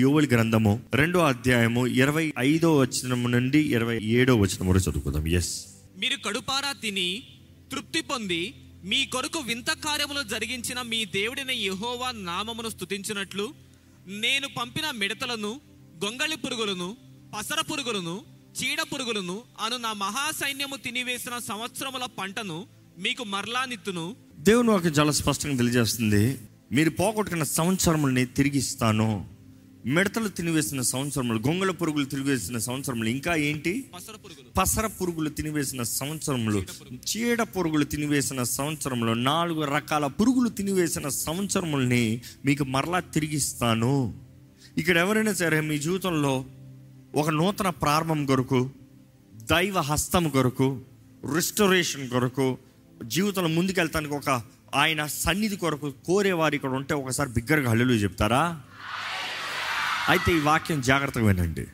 యోవల్ గ్రంథము రెండో అధ్యాయము ఇరవై ఐదో వచనం నుండి ఇరవై ఏడో వచనం వరకు చదువుకుందాం. ఎస్ మీరు కడుపారా తిని తృప్తి పొంది మీ కొరకు వింత కార్యములు జరిగించిన మీ దేవుడిన యెహోవా నామమును స్తుతించినట్లు నేను పంపిన మిడతలను గొంగళి పురుగులను పసర పురుగులను చీడ పురుగులను అను నా మహాసైన్యము తినివేసిన సంవత్సరముల పంటను మీకు మరలానిత్తును దేవుని వాక్యం చాలా స్పష్టంగా తెలియజేస్తుంది మీరు పోగొట్టుకున్న సంవత్సరముల్ని తిరిగిస్తాను మిడతలు తినివేసిన సంవత్సరములు గొంగళ పురుగులు తినివేసిన సంవత్సరములు ఇంకా ఏంటి? పసర పురుగులు. పసర పురుగులు తినివేసిన సంవత్సరములు చీడ పురుగులు. తినివేసిన సంవత్సరములు నాలుగు రకాల పురుగులు తినివేసిన సంవత్సరముల్ని మీకు మరలా తిరిగిస్తాను. ఇక్కడ ఎవరైనా సరే మీ జీవితంలో ఒక నూతన ప్రారంభం కొరకు దైవ హస్తం కొరకు రిస్టరేషన్ కొరకు జీవితంలో ముందుకెళ్తానికి ఒక ఆయన సన్నిధి కొరకు కోరేవారు ఇక్కడ ఉంటే ఒకసారి బిగ్గరగా హల్లులు చెప్తారా? అయితే ఈ వాక్యం జాగ్రత్తగా వినండి.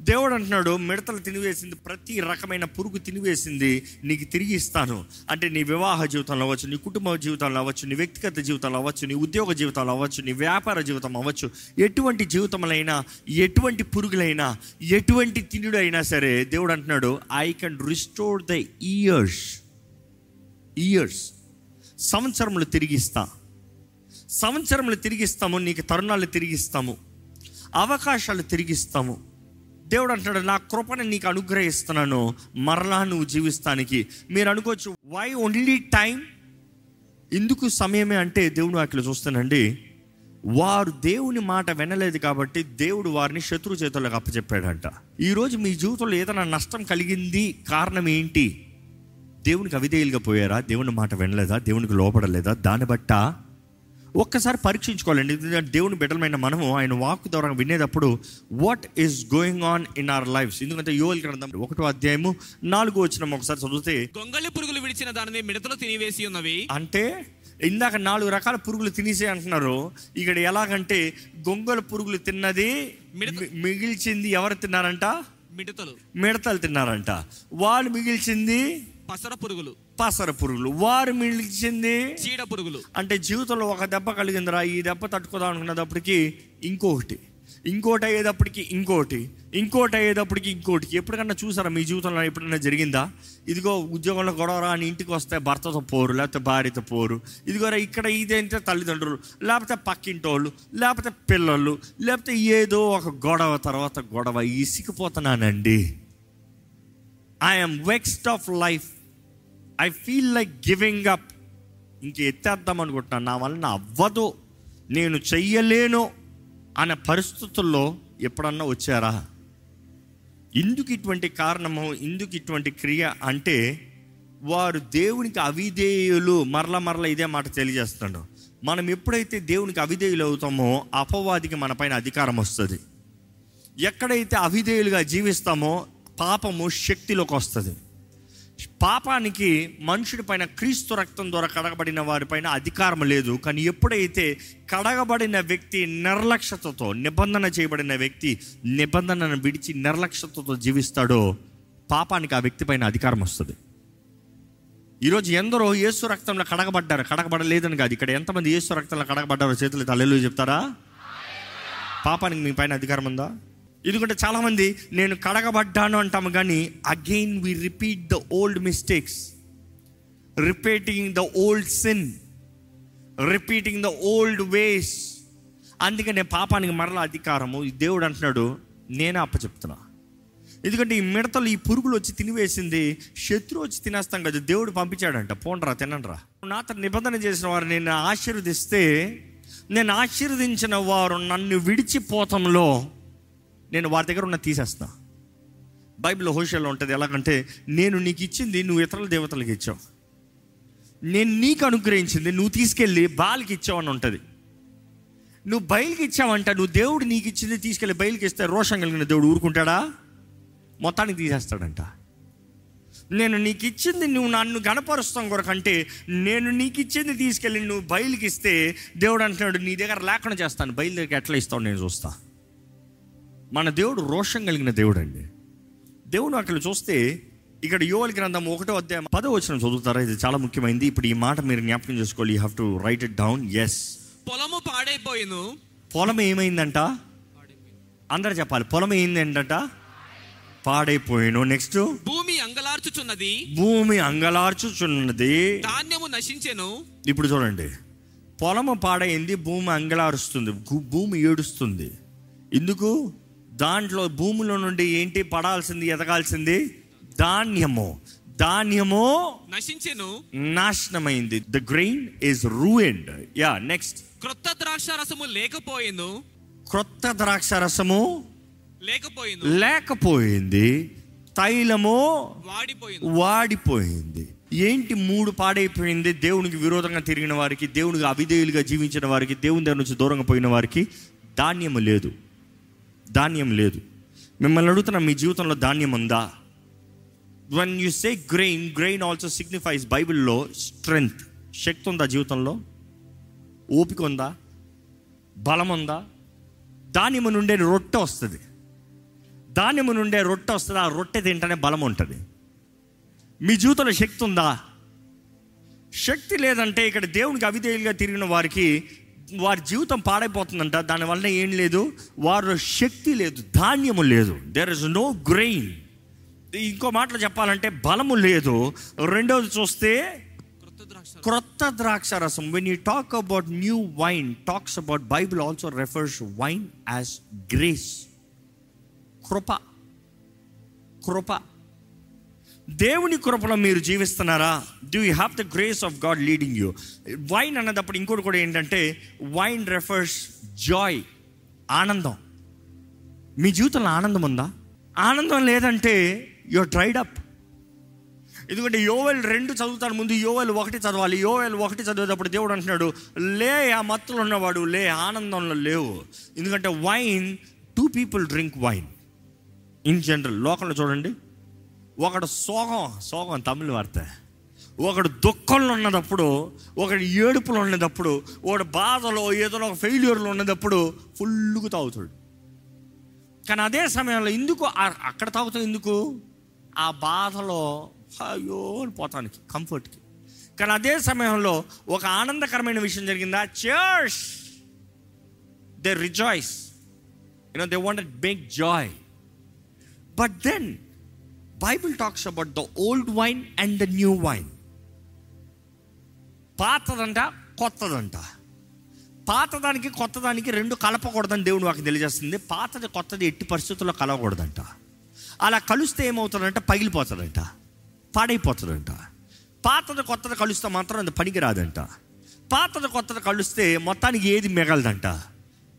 దేవుడు అంటున్నాడు మిడతలు తినివేసింది ప్రతి రకమైన పురుగు తినివేసింది నీకు తిరిగి ఇస్తాను. అంటే నీ వివాహ జీవితంలో అవ్వచ్చు నీ కుటుంబ జీవితంలో అవ్వచ్చు నీ వ్యక్తిగత జీవితంలో అవ్వచ్చు నీ ఉద్యోగ జీవితంలో అవ్వచ్చు నీ వ్యాపార జీవితం అవ్వచ్చు ఎటువంటి జీవితంలైనా ఎటువంటి పురుగులైనా ఎటువంటి తినుడైనా అయినా సరే దేవుడు అంటున్నాడు I can restore the years years సంవత్సరములు తిరిగిస్తా సంవత్సరములు తిరిగిస్తాము నీకు తరుణాలు తిరిగిస్తాము అవకాశాలు తిరిగిస్తాము. దేవుడు అంటాడు నా కృపను నీకు అనుగ్రహిస్తున్నాను. మరలా నువ్వు జీవిస్తానికి. మీరు అనుకోవచ్చు వై ఓన్లీ టైం ఎందుకు సమయమే? అంటే దేవుడు అక్కడ చూస్తానండి వారు దేవుని మాట వినలేదు కాబట్టి దేవుడు వారిని శత్రు చేతులకు అప్పచెప్పాడంట. ఈరోజు మీ జీవితంలో ఏదైనా నష్టం కలిగింది కారణం ఏంటి? దేవునికి అవిధేయులుగా పోయారా? దేవుని మాట వినలేదా? దేవునికి లోపడలేదా దాన్ని బట్ట? ఒక్కసారి పరీక్షించుకోవాలండి. ఎందుకంటే దేవుని బిడ్డలమైన మనము ఆయన వాక్ ద్వారా వినేటప్పుడు what is going on in our lives ఎందుకంటే యోల్ గ్రంథం ఒకటో అధ్యాయము నాలుగో వచ్చిన ఒకసారి చదివితే గొంగళి పురుగులు విడిచిన దానిని మిడతలు తినివేసి ఉన్నవి. అంటే ఇందాక నాలుగు రకాల పురుగులు తినేసే అంటున్నారు. ఇక్కడ ఎలాగంటే గొంగల పురుగులు తిన్నది మిగిల్చింది ఎవరు తిన్నారంట? మిడతలు. మిడతలు తిన్నారంట. వాళ్ళు మిగిల్చింది పసర పురుగులు. పసర పురుగులు. వారు మిగిల్చింది చీడ పురుగులు. అంటే జీవితంలో ఒక దెబ్బ కలిగిందిరా ఈ దెబ్బ తట్టుకోదాం అనుకున్నప్పటికీ ఇంకొకటి ఇంకోటి అయ్యేటప్పటికి ఇంకోటి. ఇంకోటి అయ్యేటప్పటికి ఇంకోటి. ఎప్పటికన్నా చూసారా మీ జీవితంలో ఎప్పుడైనా జరిగిందా? ఇదిగో ఉద్యోగంలో గొడవరా అని ఇంటికి వస్తే భర్తతో పోరు లేకపోతే భార్యతో పోరు. ఇదిగోరా ఇక్కడ ఇదేంటే తల్లిదండ్రులు? లేకపోతే పక్కింటోళ్ళు లేకపోతే పిల్లలు లేకపోతే ఏదో ఒక గొడవ తర్వాత గొడవ ఇసికిపోతున్నానండి I'm vexed of life I feel like giving up ఇంక ఎత్తేద్దాం అనుకుంటున్నాను. నా వలన అవ్వదు. నేను చెయ్యలేను అనే పరిస్థితుల్లో ఎప్పుడన్నా వచ్చారా? ఇందుకు ఇటువంటి కారణము? ఇందుకు ఇటువంటి క్రియ అంటే వారు దేవునికి అవిధేయులు. మరల మరల ఇదే మాట తెలియజేస్తాడు మనం ఎప్పుడైతే దేవునికి అవిధేయులు అవుతామో అపవాదికి మనపైన అధికారం వస్తుంది. ఎక్కడైతే అవిధేయులుగా జీవిస్తామో పాపము శక్తిలోకి వస్తుంది. పాపానికి మనుషుడి పైన క్రీస్తు రక్తం ద్వారా కడగబడిన వారిపైన అధికారం లేదు. కానీ ఎప్పుడైతే కడగబడిన వ్యక్తి నిర్లక్ష్యతతో నిబంధన చేయబడిన వ్యక్తి నిబంధనను విడిచి నిర్లక్ష్యతతో జీవిస్తాడో పాపానికి ఆ వ్యక్తి పైన అధికారం వస్తుంది. ఈరోజు ఎందరో యేసు రక్తంలో కడగబడ్డారు. కడగబడలేదని కాదు. ఇక్కడ ఎంతమంది యేసు రక్తంలో కడగబడ్డారో చేతులు తల్లిలు చెప్తారా? పాపానికి మీ పైన అధికారం ఉందా? ఎందుకంటే చాలామంది నేను కడగబడ్డాను అంటాము కానీ again we repeat the old mistakes repeating the old sin repeating the old ways అందుకనే పాపానికి మరల అధికారము. ఈ దేవుడు అంటున్నాడు నేనే అప్పచెప్తున్నా. ఎందుకంటే ఈ మిడతలు ఈ పురుగులు వచ్చి తినివేసింది శత్రువు వచ్చి తినేస్తాం కదా దేవుడు పంపించాడంట. పోండ్రా తినండ్రా. నాతో నిబంధన చేసిన వారు నేను ఆశీర్వదిస్తే నేను ఆశీర్వదించిన వారు నన్ను విడిచిపోతంలో నేను వారి దగ్గర ఉన్న తీసేస్తా. బైబిల్ హోషల్లో ఉంటుంది ఎలాగంటే నేను నీకు ఇచ్చింది నువ్వు ఇతరుల దేవతలకు ఇచ్చావు. నేను నీకు అనుగ్రహించింది నువ్వు తీసుకెళ్ళి బాలికి ఇచ్చావు అని ఉంటుంది. నువ్వు బయలుకి ఇచ్చావంట నువ్వు దేవుడు నీకు ఇచ్చింది తీసుకెళ్ళి బయలుకి ఇస్తే రోషం కలిగిన దేవుడు ఊరుకుంటాడా? మొత్తానికి తీసేస్తాడంట. నేను నీకు ఇచ్చింది నువ్వు నన్ను గణపరుస్తాం కొరకంటే నేను నీకు ఇచ్చింది తీసుకెళ్ళి నువ్వు బయలుకి ఇస్తే దేవుడు అంటున్నాడు నీ దగ్గర లేకుండా చేస్తాను బయలు దగ్గర ఎట్లా ఇస్తావు నేను చూస్తా. మన దేవుడు రోషం కలిగిన దేవుడు అండి దేవుడు అక్కడ చూస్తే ఇక్కడ యోవల్ గ్రంథం ఒకటో అధ్యాయం పదో వచ్చిన చదువుతారా? ఇది చాలా ముఖ్యమైనది ఇప్పుడు ఈ మాట మీరు జ్ఞాపకం చేసుకోవాలి. You have to write it down yes పొలము పాడైపోయిను. పొలం ఏమైందంట? అందరు చెప్పాలి. పొలం ఏంటంట పాడైపోయాను. నెక్స్ట్ భూమి అంగలార్చుచున్నది. భూమి అంగలార్చుచున్నది. ధాన్యము నశించెను. ఇప్పుడు చూడండి. పొలము పాడైంది భూమి అంగలారుస్తుంది. భూమి ఏడుస్తుంది. ఎందుకు? దాంట్లో భూమిలో నుండి ఏంటి పడాల్సింది ఎదగాల్సింది? ధాన్యము. ధాన్యము నశించెను. నాశనమైంది. The grain is ruined yeah next క్రొత్త ద్రాక్ష రసము లేకపోయేను. క్రొత్త ద్రాక్ష రసము లేకపోయేను. లేకపోయింది. తైలము వాడిపోయింది. వాడిపోయింది. ఏంటి మూడు పాడైపోయింది? దేవునికి విరోధంగా తిరిగిన వారికి దేవునికి అవిధేయులుగా జీవించిన వారికి దేవుని దగ్గర నుంచి దూరంగా పోయిన వారికి ధాన్యం లేదు. ధాన్యం లేదు. మిమ్మల్ని అడుగుతున్నా మీ జీవితంలో ధాన్యం ఉందా? When you say grain grain also signifies బైబిల్లో స్ట్రెంగ్త్ శక్తి ఉందా జీవితంలో? ఓపిక ఉందా? బలం ఉందా? ధాన్యము నుండే రొట్టె వస్తుంది. ధాన్యము నుండే రొట్టె వస్తుంది ఆ రొట్టె తింటేనే బలం ఉంటుంది. మీ జీవితంలో శక్తి ఉందా? శక్తి లేదంటే ఇక్కడ దేవునికి అవిధేయులుగా తిరిగిన వారికి వారి జీవితం పాడైపోతుందంట. దానివల్ల ఏం లేదు. వారు శక్తి లేదు. ధాన్యము లేదు. దేర్ ఇస్ నో గ్రెయిన్ ఇంకో మాటలు చెప్పాలంటే బలము లేదు. రెండవది చూస్తే క్రొత్త ద్రాక్ష క్రొత్త ద్రాక్ష రసం when you talk about new wine talks about Bible also refers wine as grace కృప. కృప. దేవుని కృపలో మీరు జీవిస్తున్నారా? Do you have the grace of God leading you wine అన్నదప్పుడు ఇంకోటి కూడా ఏంటంటే వైన్ రెఫర్స్ జాయ్ ఆనందం. మీ జీవితంలో ఆనందం ఉందా? ఆనందం లేదంటే యువర్ డ్రైడ్ అప్ ఎందుకంటే యోవెల్ రెండు చదువుతాను ముందు యోవెల్ ఒకటి చదవాలి. యోవెల్ ఒకటి చదివేటప్పుడు దేవుడు అంటున్నాడు లే ఆ మత్తులు ఉన్నవాడు లే ఆనందంలో లేవు. ఎందుకంటే wine to people drink wine in general లోకంలో చూడండి ఒకడు సోగం సోగం తమిళ వార్త. ఒకడు దుఃఖంలో ఉన్నదప్పుడు ఒకడు ఏడుపులో ఉన్నదప్పుడు ఒకడు బాధలో ఏదో ఒక ఫెయిల్యూర్లో ఉన్నదప్పుడు ఫుల్గా తాగుతాడు. కానీ అదే సమయంలో ఎందుకు అక్కడ తాగుతాం ఎందుకు? ఆ బాధలో అయ్యో పోతానికి కంఫర్ట్కి. కానీ అదే సమయంలో ఒక ఆనందకరమైన విషయం జరిగిందా? Cheers they rejoice you know they want big joy but then Bible talks about the old wine and the new wine పాతదంట కొత్తదంట. పాతదానికి కొత్తదానికి రెండు కలపకూడదని దేవుడు వాకి తెలియజేస్తుంది. పాతది కొత్తది ఎట్టి పరిస్థితుల్లో కలవకూడదంట. అలా కలిస్తే ఏమవుతుందంట? పగిలిపోతుందంట. పాడైపోతుందంట. పాతది కొత్తది కలుస్తే మాత్రం అది పనికి రాదంట పాతది కొత్తది కలిస్తే మొత్తానికి ఏది మిగలదంట?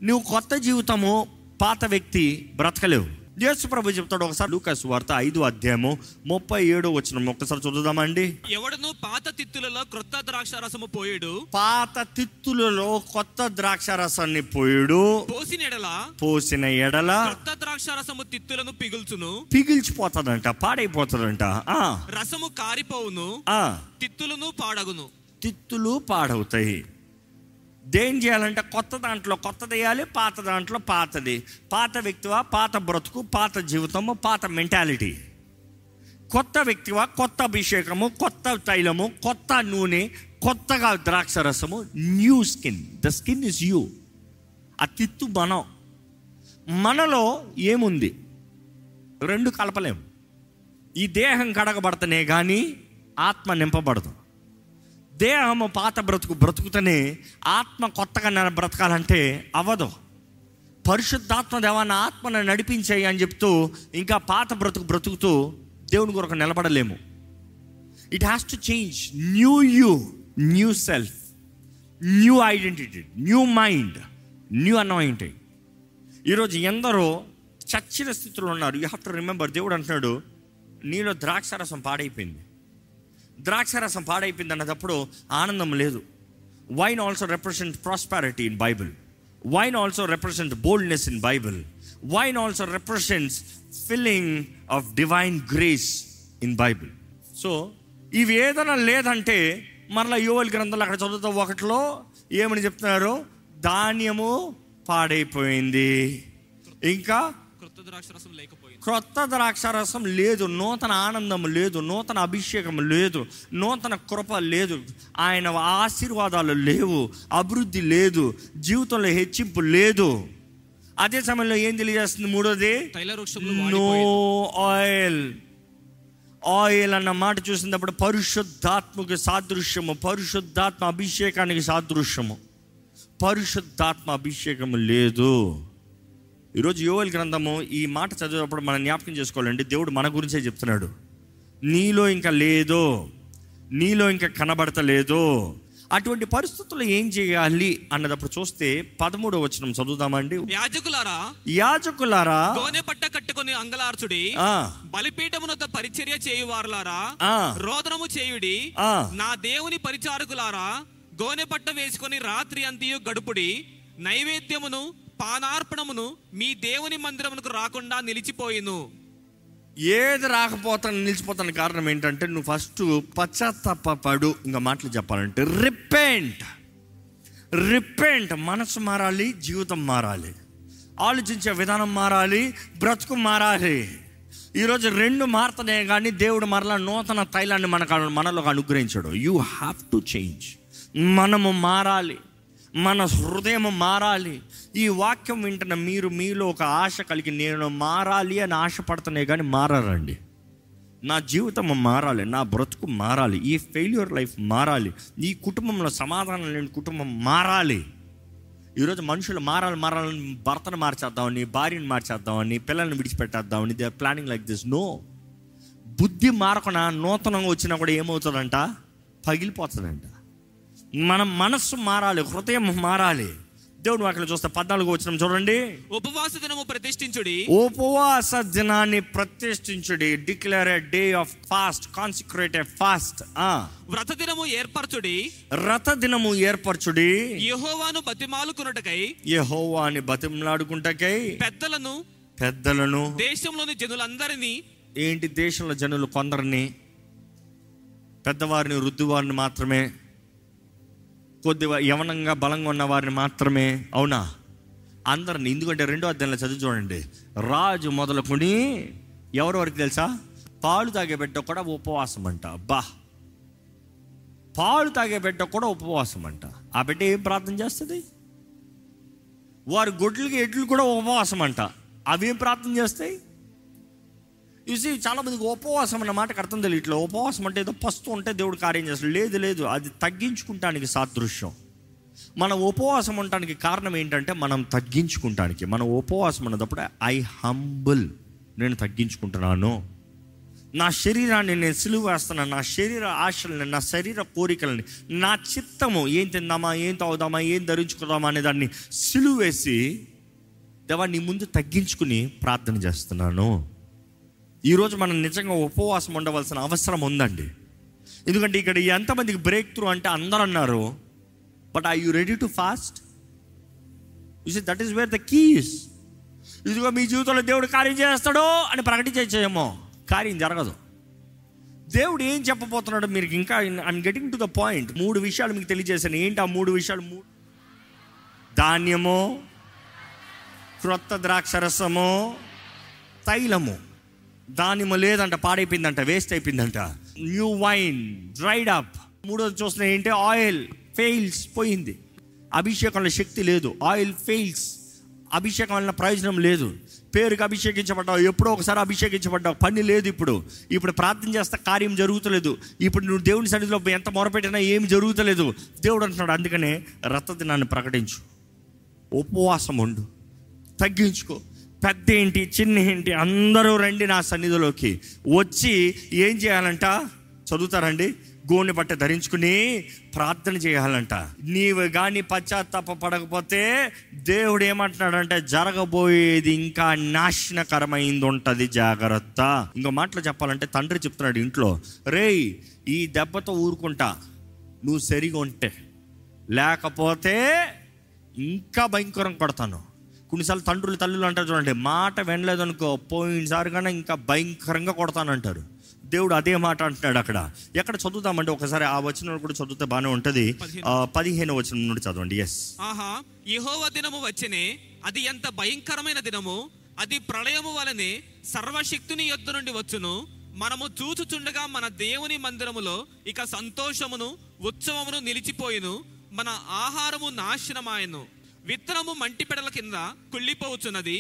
నువ్వు కొత్త జీవితము పాత వ్యక్తి బ్రతకలేవు. యేసు ప్రభు చెప్తాడు ఒకసారి లూకాస్ వార్త ఐదు అధ్యాయము ముప్పై ఏడు వచ్చిన ఒక్కసారి చూద్దామండి ఎవడను పాత తిత్తులలో క్రొత్త ద్రాక్ష రసము పోయేడు? పాత తిత్తులలో కొత్త ద్రాక్ష రసాన్ని పోయుడు. పోసిన ఎడల? పోసిన ఎడల? క్రొత్త ద్రాక్ష రసము తిత్తులను పిగుల్చును. పిగిల్చిపోతుందంట పాడైపోతుందంట ఆ, రసము కారిపోవును. ఆ, తిత్తులను పాడగును. తిత్తులు పాడవుతాయి. దేం చేయాలంటే కొత్త దాంట్లో కొత్తది వేయాలి పాత దాంట్లో పాతది. పాత వ్యక్తివా పాత బ్రతుకు పాత జీవితము పాత మెంటాలిటీ. కొత్త వ్యక్తివా కొత్త అభిషేకము కొత్త తైలము కొత్త నూనె కొత్తగా ద్రాక్ష రసము new skin the skin is you ఆ తిత్తు మనం. మనలో ఏముంది? రెండు కలపలేము ఈ దేహం కడగబడతనే కానీ ఆత్మ నింపబడదు. దేహము పాత బ్రతుకు బ్రతుకుతనే ఆత్మ కొత్తగా నన్ను బ్రతకాలంటే అవ్వదు పరిశుద్ధాత్మ దేవాన్ని ఆత్మను నడిపించాయి అని చెప్తూ ఇంకా పాత బ్రతుకు బ్రతుకుతూ దేవుని కొరకు నిలబడలేము. It has to change new you new self new identity new mind new anointing ఈరోజు ఎందరో చచ్చిన స్థితిలో ఉన్నారు. యూ హ్యావ్ టు రిమెంబర్ దేవుడు అంటున్నాడు నీలో ద్రాక్షారసం పాడైపోయింది. ద్రాక్షరసం పాడైపోయింది అన్నప్పుడు ఆనందం లేదు. Wine also represent prosperity in Bible wine also represent boldness in Bible wine also represents filling of divine grace in Bible so ఇవి ఏదైనా లేదంటే మరలా యువల్ గ్రంథాలు అక్కడ చదువుతా ఒకటిలో ఏమని చెప్తున్నారు? ధాన్యము పాడైపోయింది. ఇంకా కృత ద్రాక్షరసం లేకపోయింది. క్రొత్త ద్రాక్షారసం లేదు నూతన ఆనందం లేదు నూతన అభిషేకం లేదు నూతన కృప లేదు ఆయన ఆశీర్వాదాలు లేవు అభివృద్ధి లేదు జీవితంలో హెచ్చింపు లేదు. అదే సమయంలో ఏం తెలియజేస్తుంది మూడోది? నో. ఆయిల్. ఆయిల్ అన్న మాట చూసినప్పుడు పరిశుద్ధాత్మకు సాదృశ్యము పరిశుద్ధాత్మ అభిషేకానికి సాదృశ్యము. పరిశుద్ధాత్మ అభిషేకము లేదు. ఈరోజు యోవల్ గ్రంథము ఈ మాట చదివేటప్పుడు మనం జ్ఞాపకం చేసుకోవాలండి దేవుడు మన గురించే చెప్తున్నాడు నీలో ఇంకా లేదు నీలో ఇంకా కనబడతలేదు అటువంటి పరిస్థితుల్లో ఏం చేయాలి అన్నదప్పుడు చూస్తే పదమూడవ వచనం చదువుదామండి యాజకులారా యాజకులారా గోనె పట్ట కట్టుకొని అంగలార్చుడి ఆ, బలిపీఠమునొద్ద పరిచర్య చేయువారులారా. రోదనము చేయుడి ఆ. నా దేవుని పరిచారకులారా గోనె పట్ట వేసుకొని రాత్రి అంతయు గడుపుడి నైవేద్యమును పానార్పణమును మీ దేవుని మందిరమునకు రాకుండా నిలిచిపోయిను. ఏది రాకపోతాను నిలిచిపోతాను కారణం ఏంటంటే నువ్వు ఫస్ట్ పశ్చాత్తాపడు ఇంకా మాటలు చెప్పాలంటే రిపెంట్. రిపెంట్. మనసు మారాలి జీవితం మారాలి. ఆలోచించే విధానం మారాలి బ్రతుకు మారాలి. ఈరోజు రెండు మారుతున్నాయి కానీ దేవుడు మరలా నూతన తైలాన్ని మనకు మనలోకి అనుగ్రహించాడు. యూ హ్యావ్ టు చేంజ్ మనము మారాలి. మన హృదయం మారాలి. ఈ వాక్యం వింటున్న మీరు మీలో ఒక ఆశ కలిగి నేను మారాలి అని ఆశపడుతున్నాయి కానీ మారారండి. నా జీవితం మారాలి నా బ్రతుకు మారాలి ఈ ఫెయిల్యూర్ లైఫ్ మారాలి ఈ కుటుంబంలో సమాధానం లేని కుటుంబం మారాలి. ఈరోజు మనుషులు మారాలి మారాలని భర్తను మార్చేద్దామని భార్యను మార్చేద్దామని పిల్లల్ని విడిచిపెట్టేద్దామని they planning like this no బుద్ధి మారకుండా నూతనంగా వచ్చినా కూడా ఏమవుతుందంట? పగిలిపోతుందంట. మన మనస్సు మారాలి హృదయం మారాలి. దేవుడు వాటిలో చూస్తే పద్నాలుగు వచ్చిన చూడండి. ఉపవాస దినము ప్రతిష్ఠించుడి. ఉపవాస దినాన్ని ప్రతిష్ఠించుడి. Declare day of fast consecrate fast వ్రత దినము ఏర్పరచుడి. రథ దినము ఏర్పరచుడి. యెహోవాను బతిమాలుకున్నటకై యెహోవాని బతిమలాడుకుంటకై. పెద్దలను. పెద్దలను. దేశంలోని జనులందరినీ. ఏంటి దేశంలో జనులు కొందరిని? పెద్దవారిని వృద్ధువారిని మాత్రమే. కొద్ది యవనంగా బలంగా ఉన్న వారిని మాత్రమే. అవునా? అందరిని ఎందుకంటే రెండో అధ్యాయంలో చదివి చూడండి. రాజు మొదలుకొని ఎవరి వరకు తెలుసా? పాలు తాగే బిడ్డ కూడా ఉపవాసం అంట. బా. పాలు తాగే బిడ్డ కూడా ఉపవాసం అంట. ఆ బిడ్డ ఏం ప్రార్థన చేస్తుంది? వారి గొడ్లకి ఎడ్లు కూడా ఉపవాసం అంట. అవి ఏం ప్రార్థన చేస్తాయి? యూసి చాలా మందికి ఉపవాసం అన్న మాటకు అర్థం తెలియట్లే ఉపవాసం అంటే ఏదో పస్తు ఉంటే దేవుడు కార్యం చేస్తాడు. లేదు లేదు. అది తగ్గించుకుంటానికి సాదృశ్యం. మన ఉపవాసం ఉండటానికి కారణం ఏంటంటే మనం తగ్గించుకుంటానికి. మన ఉపవాసం అన్నప్పుడు ఐ హంబుల్ నేను తగ్గించుకుంటున్నాను. నా శరీరాన్ని నేను సిలువ వేస్తున్నాను నా శరీర ఆశల్ని నా శరీర కోరికల్ని నా చిత్తము ఏం తిందామా ఏం తాగుదామా ఏం ధరించుకుందామా అనే దాన్ని సిలువేసి దేవా నీ ముందు తగ్గించుకుని ప్రార్థన చేస్తున్నాను. ఈరోజు మనం నిజంగా ఉపవాసం ఉండవలసిన అవసరం ఉందండి. ఎందుకంటే ఇక్కడ ఎంతమందికి బ్రేక్ త్రూ అంటే అందరు అన్నారు but I you ready to fast you that is where the keys ఇదిగో మీ జీవితంలో దేవుడు కార్యం చేస్తాడో అని ప్రకటించేమో కార్యం జరగదు. దేవుడు ఏం చెప్పబోతున్నాడు మీరు ఇంకా I'm getting to the point మూడు విషయాలు మీకు తెలియజేశాను. ఏంటి ఆ మూడు విషయాలు? మూడు ధాన్యము క్రొత్త ద్రాక్షరసము తైలము. దానిమ లేదంట పాడైపోయిందంట వేస్ట్ అయిపోయిందంట. న్యూ వైన్ డ్రైడ్ అప్ మూడోది చూసిన ఏంటి ఆయిల్ ఫెయిల్స్ పోయింది. అభిషేకంలో శక్తి లేదు. ఆయిల్ ఫెయిల్స్ అభిషేకం వలన ప్రయోజనం లేదు. పేరుకి అభిషేకించబడ్డావు. ఎప్పుడో ఒకసారి అభిషేకించబడ్డావు. పని లేదు ఇప్పుడు. ఇప్పుడు ప్రార్థన చేస్తే కార్యం జరుగుతలేదు. ఇప్పుడు నువ్వు దేవుని సన్నిధిలో ఎంత మొరపెట్టినా ఏమి జరుగుతలేదు. దేవుడు అంటున్నాడు అందుకనే రథదినాన్ని ప్రకటించు. ఉపవాసం ఉండు. తగ్గించుకో. పెద్ద ఏంటి చిన్న ఏంటి అందరూ రండి నా సన్నిధిలోకి. వచ్చి ఏం చేయాలంట? చదువుతారండి? గోని బట్ట ధరించుకుని ప్రార్థన చేయాలంట. నీవు కానీ పశ్చాత్తాప పడకపోతే దేవుడు ఏమంటున్నాడంటే జరగబోయేది ఇంకా నాశనకరమైంది ఉంటుంది జాగ్రత్త. ఇంకో మాటలు చెప్పాలంటే తండ్రి చెప్తున్నాడు ఇంట్లో రేయ్ ఈ దెబ్బతో ఊరుకుంటా. నువ్వు సరిగా ఉంటే లేకపోతే ఇంకా భయంకరం కొడతాను. కొన్నిసార్లు తండ్రులు తల్లులు అంటారు చూడండి మాట వినలేదు అనుకో పోయినసారి కన్నా ఇంకా భయంకరంగా కొడతానంటారు. దేవుడు అదే మాట అంటున్నాడు అక్కడ. ఎక్కడ చదువుతామంటే ఒకసారి ఆ వచనం కూడా చదివితే బాగానే ఉంటుంది. పదిహేను. వచనం నుండి చదవండి. ఎస్ ఆహా యెహోవా దినము వచ్చెనే అది ఎంత భయంకరమైన దినము. అది ప్రళయము వలనే సర్వశక్తుని యొద్ద నుండి వచ్చును. మనము చూచుచుండగా మన దేవుని మందిరములో ఇక సంతోషమును ఉత్సవమును నిలిచిపోయిను. మన ఆహారము నాశనమాయను. విత్తనము మంటి పెడల కింద కుళ్ళిపోవచ్చున్నది.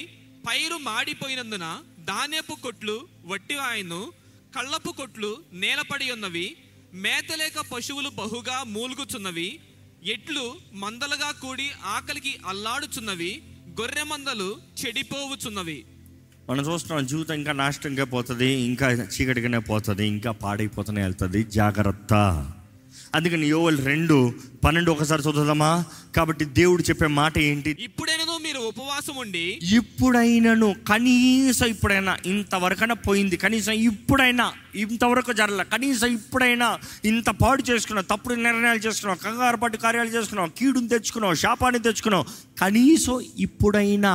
పైరు మాడిపోయినందున ధాన్యపు కొట్లు వట్టివాయను కళ్ళపు కొట్లు నేలపడి ఉన్నవి మేతలేక పశువులు బహుగా మూలుగుచున్నవి. ఎట్లు మందలుగా కూడి ఆకలికి అల్లాడుచున్నవి. గొర్రె మందలు చెడిపోవుచున్నవి. మనం చూస్తున్నాం జీవితం ఇంకా నాశనంగా పోతుంది ఇంకా చీకటిగానే పోతుంది ఇంకా పాడైపోతూనే వెళ్తుంది. జాగ్రత్త. అందుకని యోవల్ రెండు పన్నెండు ఒకసారి చదువుదామా? కాబట్టి దేవుడు చెప్పే మాట ఏంటి? ఇప్పుడైనను మీరు ఉపవాసం ఉండి ఇప్పుడైనాను కనీసం ఇప్పుడైనా ఇంతవరకైనా పోయింది కనీసం ఇప్పుడైనా ఇంతవరకు జరగల కనీసం ఇప్పుడైనా ఇంత పాడు చేసుకున్నావు తప్పుడు నిర్ణయాలు చేసుకున్నావు కంగారు పట్టు కార్యాలు చేసుకున్నావు కీడుని తెచ్చుకున్నావు శాపాన్ని తెచ్చుకున్నావు కనీసం ఇప్పుడైనా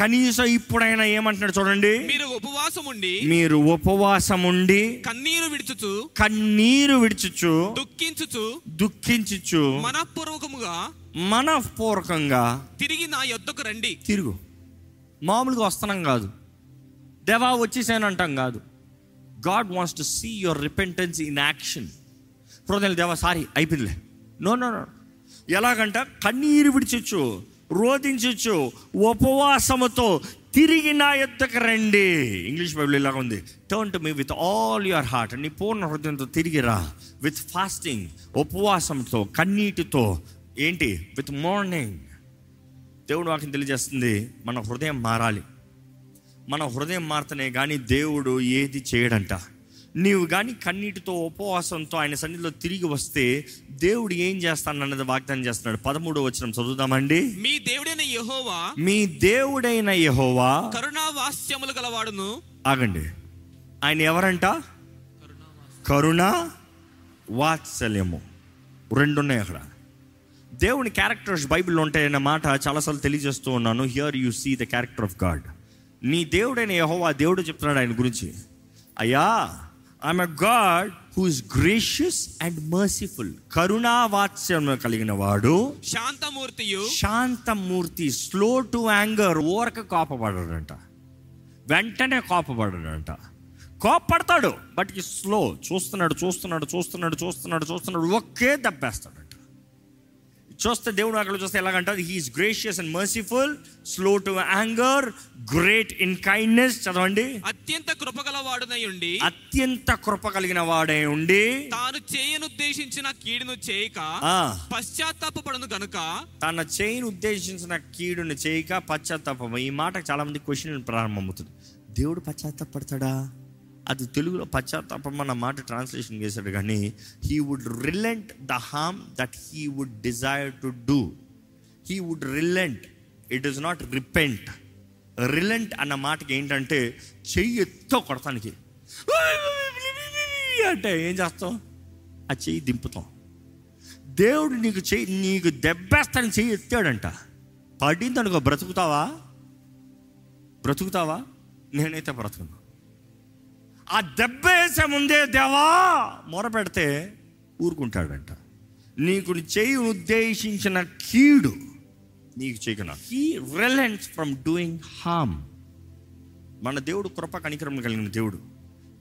కనీసం ఇప్పుడైనా ఏమంటున్నాడు చూడండి. మీరు ఉపవాసం ఉండి మీరు ఉపవాసం ఉండి కన్నీరు విడుచుచు కన్నీరు విడిచుచు దుఃఖించుచు దుఃఖించుచు మనఃపూర్వకముగా మనఃపూర్వకంగా తిరిగి నా యొద్దకు రండి. తిరుగు. మామూలుగా వస్తున్నాం కాదు. దేవా వచ్చేసాను అంటాం కాదు. God wants to see your repentance in action. హృదయాలు దేవా సారీ అయిపోయిందిలే. No no no. ఎలాగంట కన్నీరు విడిచొచ్చు రోధించచ్చు ఉపవాసముతో తిరిగి నా యుద్ధకు రండి. ఇంగ్లీష్ బైబిల్ ఇలాగ ఉంది. Turn to me with all your heart నీ పూర్ణ హృదయంతో తిరిగి రా. విత్ ఫాస్టింగ్ ఉపవాసంతో కన్నీటితో. ఏంటి? విత్ మార్నింగ్ దేవుడు వాకి తెలియజేస్తుంది. మన హృదయం మారాలి. మన హృదయం మారుతనే కానీ దేవుడు ఏది చేయడంట? నీవు కానీ కన్నీటితో ఉపవాసంతో ఆయన సన్నిధిలో తిరిగి వస్తే దేవుడు ఏం చేస్తానన్నది వాగ్దానం చేస్తున్నాడు. పదమూడో వచ్చిన చదువుదామండి. మీ దేవుడైన యెహోవా మీ దేవుడైన యెహోవా కరుణా వాస్యములు గలవాడును. ఆగండి. ఆయన ఎవరంట? కరుణ వాత్సల్యము. రెండు ఉన్నాయి అక్కడ. దేవుని క్యారెక్టర్స్ బైబిల్లో ఉంటాయన్న మాట చాలాసార్లు తెలియజేస్తూ ఉన్నాను. Here you see the character of God నీ దేవుడైన యెహోవా దేవుడు చెప్తున్నాడు ఆయన గురించి. అయ్యా I am a God who is gracious and merciful కరుణా వాత్సల్యం కలిగిన వాడు. శాంతమూర్తియు శాంతమూర్తి స్లో టు యాంగర్ ఓరక కోపపడాడంట. వెంటనే కోపపడాడంట. కోపడతాడు బట్ ఈ స్లో చూస్తున్నాడు చూస్తున్నాడు చూస్తున్నాడు చూస్తున్నాడు చూస్తున్నాడు ఒకే దెబ్బేస్తాడంట చూస్తే దేవుడు అక్కడ చూస్తే ఎలాగంట he is gracious and merciful slow to anger great in kindness చదవండి. అత్యంత కృపగలవాడునై ఉండి అత్యంత కృప కలిగిన వాడే ఉండి తాను చేయనుద్దేశించిన కీడును చేయక పశ్చాత్తాపడను గనుక తన చేయను ఉద్దేశించిన కీడుని చేయక పశ్చాత్తాపం. ఈ మాటకు చాలా మంది క్వశ్చన్ ప్రారంభమవుతుంది. దేవుడు పశ్చాత్తాపడతాడా అది తెలుగులో పశ్చాత్తాపం అన్న మాట ట్రాన్స్లేషన్ చేశాడు కానీ he would relent the harm that he would desire to do he would relent it is not repent relent అన్న మాటకి ఏంటంటే చెయ్యి ఎత్తో కొడతానికి. అంటే ఏం చేస్తాం? ఆ చెయ్యి దింపుతాం. దేవుడు నీకు చెయ్యి నీకు దెబ్బేస్తాను చెయ్యి ఎత్తాడంట. పడింది అనుకో బ్రతుకుతావా? బ్రతుకుతావా? నేనైతే బ్రతుకున్నాను ఆ దెబ్బ వేసే ముందే దేవా మొరపెడితే ఊరుకుంటాడంట. నీకు చేయి ఉద్దేశించిన కీడు నీకు చేయకున్నా he relents from doing harm మన దేవుడు కృప కనికరం కలిగిన దేవుడు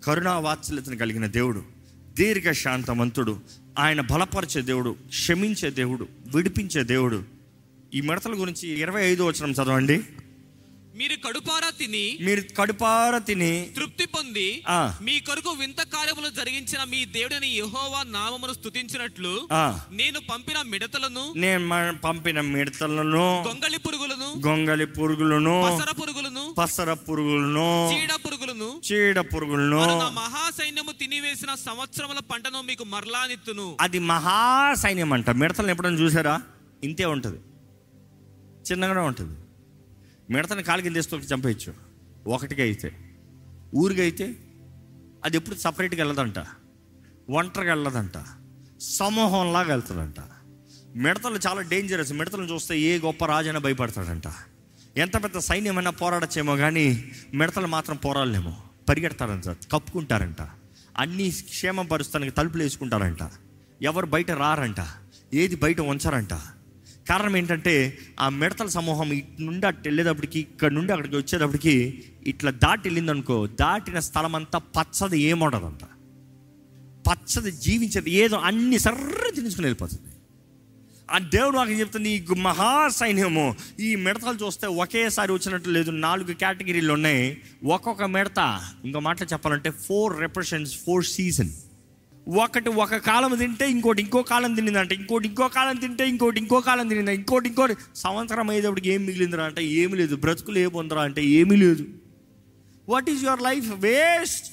కరుణా వాత్సల్యతను కలిగిన దేవుడు దీర్ఘ శాంతమంతుడు ఆయన బలపరిచే దేవుడు క్షమించే దేవుడు విడిపించే దేవుడు. ఈ మిడతల గురించి ఇరవై ఐదు వచనం చదవండి. మీరు కడుపారా తిని మీరు కడుపార తిని తృప్తి పొంది ఆ. మీ కొరకు వింత కార్యములు జరిగించిన మీ దేవుడని యెహోవా నామమును స్తుతించినట్లు నేను పంపిన మిడతలను నేను పంపిన మిడతలను గొంగళి పురుగులను గొంగలి పురుగులను పసర పురుగులను పసర పురుగులను చీడ పురుగులను చీడ పురుగులను. వారు నా మహాసైన్యము తినివేసిన సంవత్సరముల పంటను మీకు మరలానిత్తును అది మహాసైన్యం అంట మిడతలను ఎప్పుడైనా చూసారా? ఇంతే ఉంటుంది. చిన్నగానే ఉంటుంది. మిడతని కాలు కింద వేస్తూ చంపేయచ్చు. ఒకటిగా అయితే. ఊరిగా అయితే అది ఎప్పుడు సపరేట్గా వెళ్ళదంట. ఒంటరిగా వెళ్ళదంట. సమూహంలాగా వెళ్తుందంట. మిడతలు చాలా డేంజరస్ మిడతలను చూస్తే ఏ గొప్ప రాజైనా భయపడతాడంట. ఎంత పెద్ద సైన్యమైనా పోరాడచ్చేమో కానీ మిడతలు మాత్రం పోరాడలేమో. పరిగెడతారంట కప్పుకుంటారంట. అన్ని క్షేమపరుస్తానికి తలుపులు వేసుకుంటారంట. ఎవరు బయట రారంట. ఏది బయట ఉంచారంట. కారణం ఏంటంటే ఆ మిడతల సమూహం ఇటు నుండి అటు వెళ్ళేటప్పటికి ఇక్కడ నుండి అక్కడికి వచ్చేటప్పటికి ఇట్లా దాటి వెళ్ళిందనుకో దాటిన స్థలం అంతా పచ్చది ఏముండదంట. పచ్చది జీవించేది ఏదో అన్ని సర్ర తినించుకుని వెళ్ళిపోతుంది. ఆ దేవుడు నాకు చెప్తుంది ఈ మహాసైన్యము ఈ మిడతలు చూస్తే ఒకేసారి వచ్చినట్టు లేదు. నాలుగు కేటగిరీలు ఉన్నాయి. ఒక్కొక్క మిడత ఇంకో మాటలు చెప్పాలంటే ఫోర్ రిప్రజెంట్స్ ఫోర్ సీజన్ ఒకటి ఒక కాలం తింటే ఇంకోటి ఇంకో కాలం తినిందంట. ఇంకోటి ఇంకో కాలం తింటే ఇంకోటి ఇంకో కాలం తినిందా. ఇంకోటి ఇంకోటి సంవత్సరం అయ్యేటప్పటికి ఏం మిగిలిందిరా అంటే ఏమీ లేదు. బ్రతుకులు ఏ పొందరా అంటే ఏమీ లేదు. What is your life waste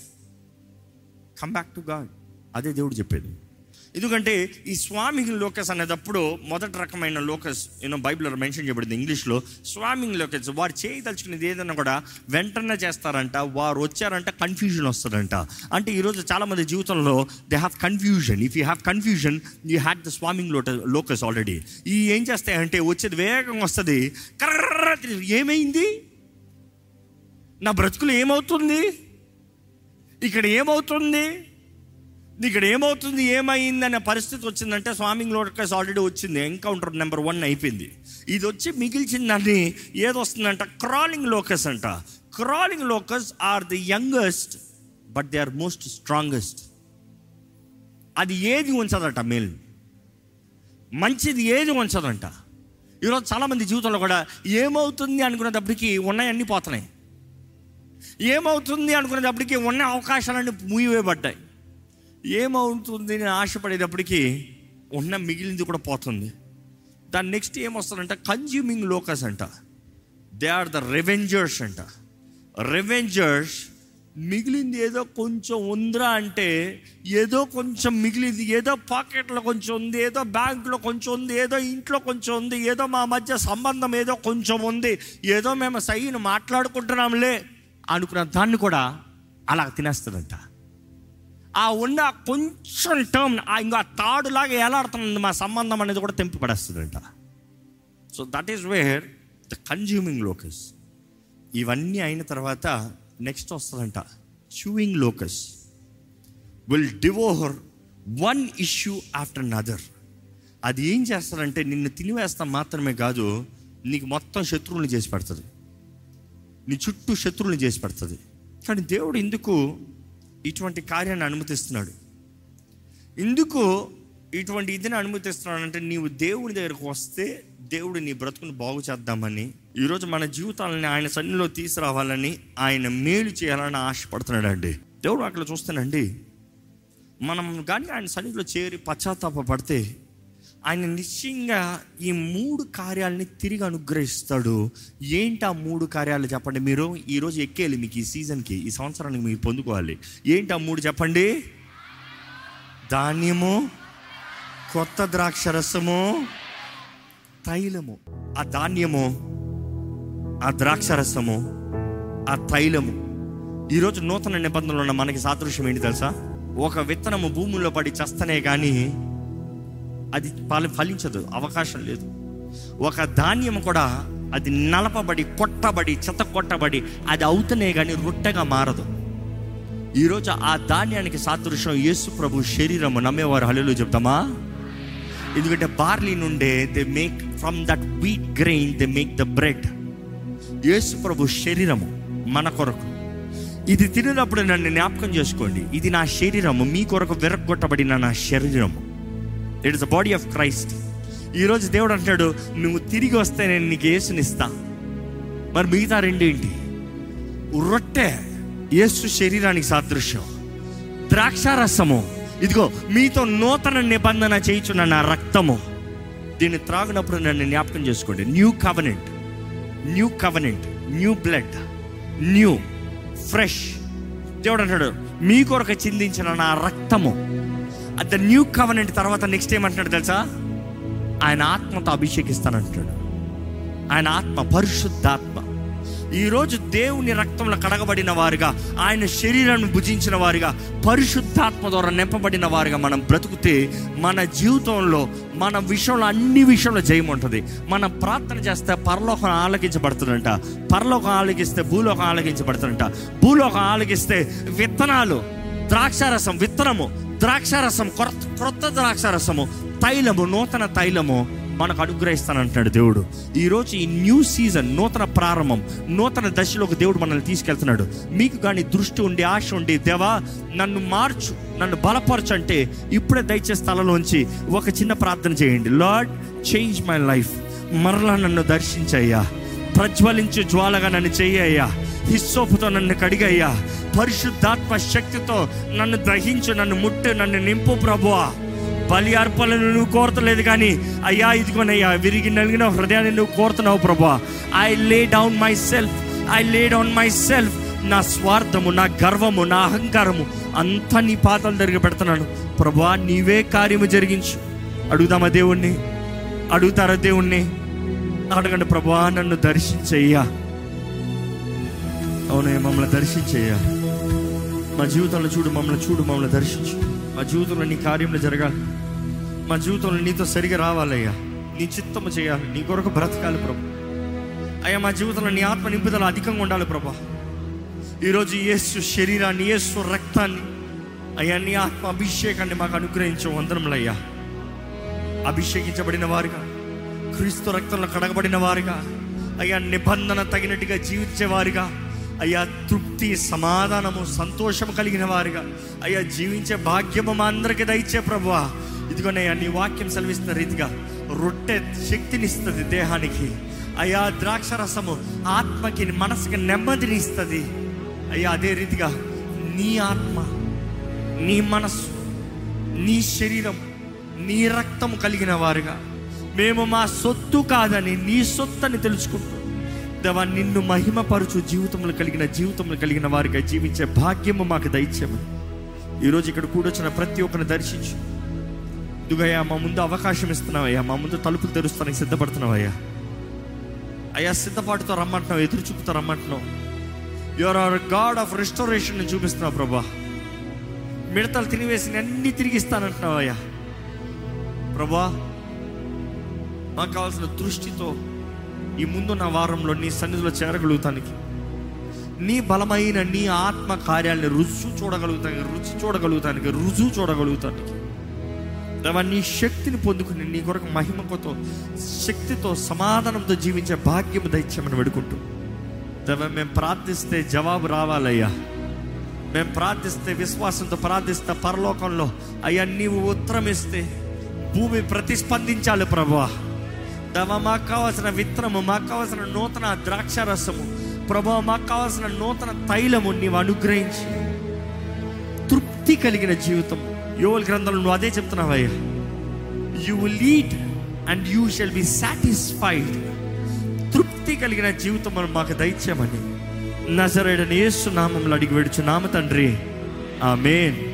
come back to God అదే దేవుడు చెప్పేది. ఎందుకంటే ఈ స్వామింగ్ లోకస్ అనేటప్పుడు మొదటి రకమైన లోకస్ యూనో బైబిల్లో మెన్షన్ చేయబడింది ఇంగ్లీష్లో. స్వామింగ్ లోకస్ వారు చేయదలుచుకునేది ఏదైనా కూడా వెంటనే చేస్తారంట వారు వచ్చారంట కన్ఫ్యూజన్ వస్తుందంట. అంటే ఈరోజు చాలామంది జీవితంలో they have confusion if you have confusion you had the swarming లోట locus already ఈ ఏం చేస్తాయంటే వచ్చేది వేగంగా వస్తుంది. కర్ర ఏమైంది? నా బ్రతుకులు ఏమవుతుంది? ఇక్కడ ఏమవుతుంది? ఇక్కడ ఏమవుతుంది ఏమైంది అనే పరిస్థితి వచ్చిందంటే స్వామింగ్ లోటకస్ ఆల్రెడీ వచ్చింది. ఎన్కౌంటర్ నెంబర్ వన్ అయిపోయింది. ఇది వచ్చి మిగిల్చిందని దాన్ని క్రాలింగ్ లోకస్ అంట. Crawling locust are the youngest but they are most strongest. అది ఏది ఉంచదట మేల్? మంచిది ఏది ఉంచదంట? ఈరోజు చాలామంది జీవితంలో కూడా ఏమవుతుంది అనుకునేటప్పటికి ఉన్నాయన్నీ పోతున్నాయి. ఏమవుతుంది అనుకునేటప్పటికి ఉన్న అవకాశాలన్నీ మూయివేయబడ్డాయి ఏమవుతుంది అని ఆశపడేటప్పటికీ ఉన్న మిగిలింది కూడా పోతుంది. దాని నెక్స్ట్ ఏమొస్తుందంటే? కన్జ్యూమింగ్ లోకస్ అంట. దే ఆర్ ద రెవెంజర్స్ అంట. రెవెంజర్స్ మిగిలింది ఏదో కొంచెం ఉందిరా అంటే ఏదో కొంచెం మిగిలింది ఏదో పాకెట్లో కొంచెం ఉంది ఏదో బ్యాంకులో కొంచెం ఉంది ఏదో ఇంట్లో కొంచెం ఉంది ఏదో మా మధ్య సంబంధం ఏదో కొంచెం ఉంది ఏదో మేము సైన్ మాట్లాడుకుంటున్నాంలే అనుకున్న దాన్ని కూడా అలా తినేస్తుందంట. ఆ ఉన్న కొంచెం టర్మ్ ఇంకా తాడులాగా ఎలాడుతుంది మా సంబంధం అనేది కూడా తెంపి పడేస్తుందంట so that is where the consuming locust ఇవన్నీ అయిన తర్వాత నెక్స్ట్ వస్తుందంట. Chewing locust will devour one issue after another అది ఏం చేస్తారంటే నిన్ను తినివేస్తాం మాత్రమే కాదు నీకు మొత్తం శత్రువుని చేసి పెడుతుంది. నీ చుట్టూ శత్రువుని చేసి పెడుతుంది. కానీ దేవుడు ఎందుకు ఇటువంటి కార్యాన్ని అనుమతిస్తున్నాడు. ఎందుకు ఇటువంటి ఇదిని అనుమతిస్తున్నాడంటే నీవు దేవుని దగ్గరకు వస్తే దేవుడు నీ బ్రతుకుని బాగు చేద్దామని ఈరోజు మన జీవితాలని ఆయన సన్నిలో తీసుకురావాలని ఆయన మేలు చేయాలని ఆశపడుతున్నాడు అండి దేవుడు అక్కడ చూస్తానండి మనం కానీ ఆయన సన్నిధిలో చేరి పశ్చాత్తాప పడితే ఆయన నిశ్చయంగా ఈ మూడు కార్యాలని తిరిగి అనుగ్రహిస్తాడు. ఏంటి ఆ మూడు కార్యాలు చెప్పండి మీరు? ఈరోజు ఎక్కేయాలి మీకు ఈ సీజన్కి ఈ సంవత్సరానికి మీరు పొందుకోవాలి. ఏంటి ఆ మూడు చెప్పండి? ధాన్యము కొత్త ద్రాక్ష రసము తైలము. ఆ ధాన్యము ఆ ద్రాక్ష రసము ఆ తైలము. ఈరోజు నూతన నిబంధనలు ఉన్న మనకి సాదృశ్యం ఏంటి తెలుసా? ఒక విత్తనము భూముల్లో పడి చస్తనే కానీ అది ఫలించదు అవకాశం లేదు. ఒక ధాన్యం కూడా అది నలపబడి కొట్టబడి చెత్త కొట్టబడి అది అవుతనే కానీ రొట్టెగా మారదు. ఈరోజు ఆ ధాన్యానికి సాదృశ్యం యేసు ప్రభు శరీరము. నమ్మేవారు హలో చెప్తామా? ఎందుకంటే బార్లీ నుండే they make from that wheat grain they make the bread యేసు ప్రభు శరీరము మన కొరకు. ఇది తినేటప్పుడు నన్ను జ్ఞాపకం చేసుకోండి. ఇది నా శరీరము మీ కొరకు విరగొట్టబడిన నా శరీరము. It is the body of Christ ఈరోజు దేవుడు అంటాడు నువ్వు తిరిగి వస్తే నేను నీకు యేసునిస్తా. మరి మిగతా రెండేంటి రొట్టె యేసు శరీరానికి సాదృశ్యం. ద్రాక్షారసము. ఇదిగో మీతో నూతన నిబంధన చేయించున్న నా రక్తము. దీన్ని త్రాగినప్పుడు నన్ను జ్ఞాపకం చేసుకోండి. New covenant new covenant new blood new fresh దేవుడు అంటాడు మీ కొరకు చిందించిన నా రక్తము. ద న్యూ కవనెంట్ తర్వాత నెక్స్ట్ ఏమంటున్నాడు తెలుసా? ఆయన ఆత్మతో అభిషేకిస్తానంటున్నాడు. ఆయన ఆత్మ పరిశుద్ధాత్మ. ఈరోజు దేవుని రక్తంలో కడగబడిన వారుగా ఆయన శరీరాన్ని భుజించిన వారుగా పరిశుద్ధాత్మ ద్వారా నింపబడిన వారుగా మనం బ్రతుకుతే మన జీవితంలో మన విషయంలో అన్ని విషయంలో జయం ఉంటుంది. మనం ప్రార్థన చేస్తే పరలోకం ఆలకించబడుతుందంట. పరలోకం ఆలకిస్తే భూలోకం ఆలకించబడుతుందంట. భూలోకం ఆలకిస్తే విత్తనాలు ద్రాక్షారసం విత్తనము ద్రాక్షారసం కొత్త క్రొత్త ద్రాక్షారసము తైలము నూతన తైలము మనకు అనుగ్రహిస్తానంటున్నాడు దేవుడు. ఈరోజు ఈ న్యూ సీజన్ నూతన ప్రారంభం నూతన దశలోకి దేవుడు మనల్ని తీసుకెళ్తున్నాడు. మీకు కానీ దృష్టి ఉండి ఆశ ఉండి దేవా నన్ను మార్చు నన్ను బలపరచు అంటే ఇప్పుడే దయచేసి స్థలంలోంచి ఒక చిన్న ప్రార్థన చేయండి. Lord change my life. మరలా నన్ను దర్శించయ్యా. ప్రజ్వలించు జ్వాలగా నన్ను చెయ్యయ్యా హిస్సోపుతో నన్ను కడిగయ్యా. పరిశుద్ధాత్మ శక్తితో నన్ను దహించు నన్ను ముట్టు నన్ను నింపు ప్రభువా. బలి అర్పణలు నువ్వు కోరతలేదు కానీ అయ్యా ఇదిగోనయ్యా విరిగి నలిగిన హృదయాన్ని నువ్వు కోరుతున్నావు ప్రభా I lay down myself I lay down myself నా స్వార్థము నా గర్వము నా అహంకారము అంతా నీ పాతలు జరిగి పెడుతున్నాను. ప్రభా నీవే కార్యము జరిగించు. అడుగుదామా దేవుణ్ణి? అడుగుతారా దేవుణ్ణి? అడగండి ప్రభా నన్ను దర్శించయ్యా. అవునే మమ్మల్ని దర్శించయ్యా. మా జీవితంలో చూడు మమ్మల్ని చూడు మమ్మల్ని దర్శించు. మా జీవితంలో నీ కార్యములు జరగాలి. మా జీవితంలో నీతో సరిగా రావాలయ్యా. నీ చిత్తము చేయాలి. నీ కొరకు బ్రతకాలి ప్రభు. అయ్యా మా జీవితంలో నీ ఆత్మ నింపుదల అధికంగా ఉండాలి ప్రభా. ఈరోజు యేసు శరీరాన్ని యేసు రక్తాన్ని అయ్యా నీ ఆత్మ అభిషేకాన్ని మాకు అనుగ్రహించే వందనములయ్యా అభిషేకించబడిన వారుగా క్రీస్తు రక్తంలో కడగబడిన వారుగా అయ్యా నిబంధన తగినట్టుగా జీవించేవారుగా అయ్యా తృప్తి సమాధానము సంతోషము కలిగిన వారుగా. అయ్యా జీవించే భాగ్యము మా అందరికీ దయచే ప్రభువా. ఇదిగోనయ్యా నీ వాక్యం సెలవిస్తున్న రీతిగా రొట్టె శక్తినిస్తుంది దేహానికి. అయ్యా ద్రాక్ష రసము ఆత్మకి మనసుకి నెమ్మదిని ఇస్తుంది అయ్యా అదే రీతిగా నీ ఆత్మ నీ మనస్సు నీ శరీరం నీ రక్తం కలిగిన వారుగా. మేము మా సొత్తు కాదని నీ సొత్తు అని తెలుసుకుంటాం దేవా నిన్ను మహిమపరచు జీవితంలో కలిగిన జీవితంలో కలిగిన వారిగా జీవించే భాగ్యము మాకు దయచేయమని. ఈరోజు ఇక్కడ కూడొచ్చిన ప్రతి ఒక్కరిని దర్శించు. ఇదిగయ్యా మా ముందు అవకాశం ఇస్తున్నావయ్యా మా ముందు తలుపులు తెరుస్తానికి సిద్ధపడుతున్నావయ్యా అయ్యా. సిద్ధపాటుతో రమ్మంటున్నావు ఎదురు చూపుతో రమ్మంటున్నావు. Your are God of restoration చూపిస్తున్నావు ప్రభా. మిడతలు తినివేసి అన్నీ తిరిగిస్తానంటున్నావయ్యా ప్రభా మాకు కావాల్సిన దృష్టితో ఈ ముందున్న వారంలో నీ సన్నిధిలో చేరగలుగుతానికి. నీ బలమైన నీ ఆత్మ కార్యాలని రుచి చూడగలుగుతానికి రుచి చూడగలుగుతానికి రుజువు చూడగలుగుతానికి. దేవా నీ శక్తిని పొందుకుని నీ కొరకు మహిమతో శక్తితో సమాధానంతో జీవించే భాగ్యము దయచేయమని వేడుకుంటూ. దేవా మేము ప్రార్థిస్తే జవాబు రావాలయ్యా. మేము ప్రార్థిస్తే విశ్వాసంతో ప్రార్థిస్తే పరలోకంలో అయ్యా నీవు ఉత్తరం ఇస్తే భూమి ప్రతిస్పందించాలి ప్రభా దవ మాకు కావాల్సిన విత్తనము మాకు కావాల్సిన నూతన ద్రాక్ష రసము ప్రభావ మాకు కావాల్సిన నూతన తైలము నీవు అనుగ్రహించి. తృప్తి కలిగిన జీవితం యోగుల గ్రంథంలో నువ్వు అదే చెప్తున్నావయ్యా you will lead and you shall be satisfied తృప్తి కలిగిన జీవితం మాకు దయచేయమని. నజరేడని యేసు నామంలో అడిగి వేడుచు నామ తండ్రి. ఆమేన్.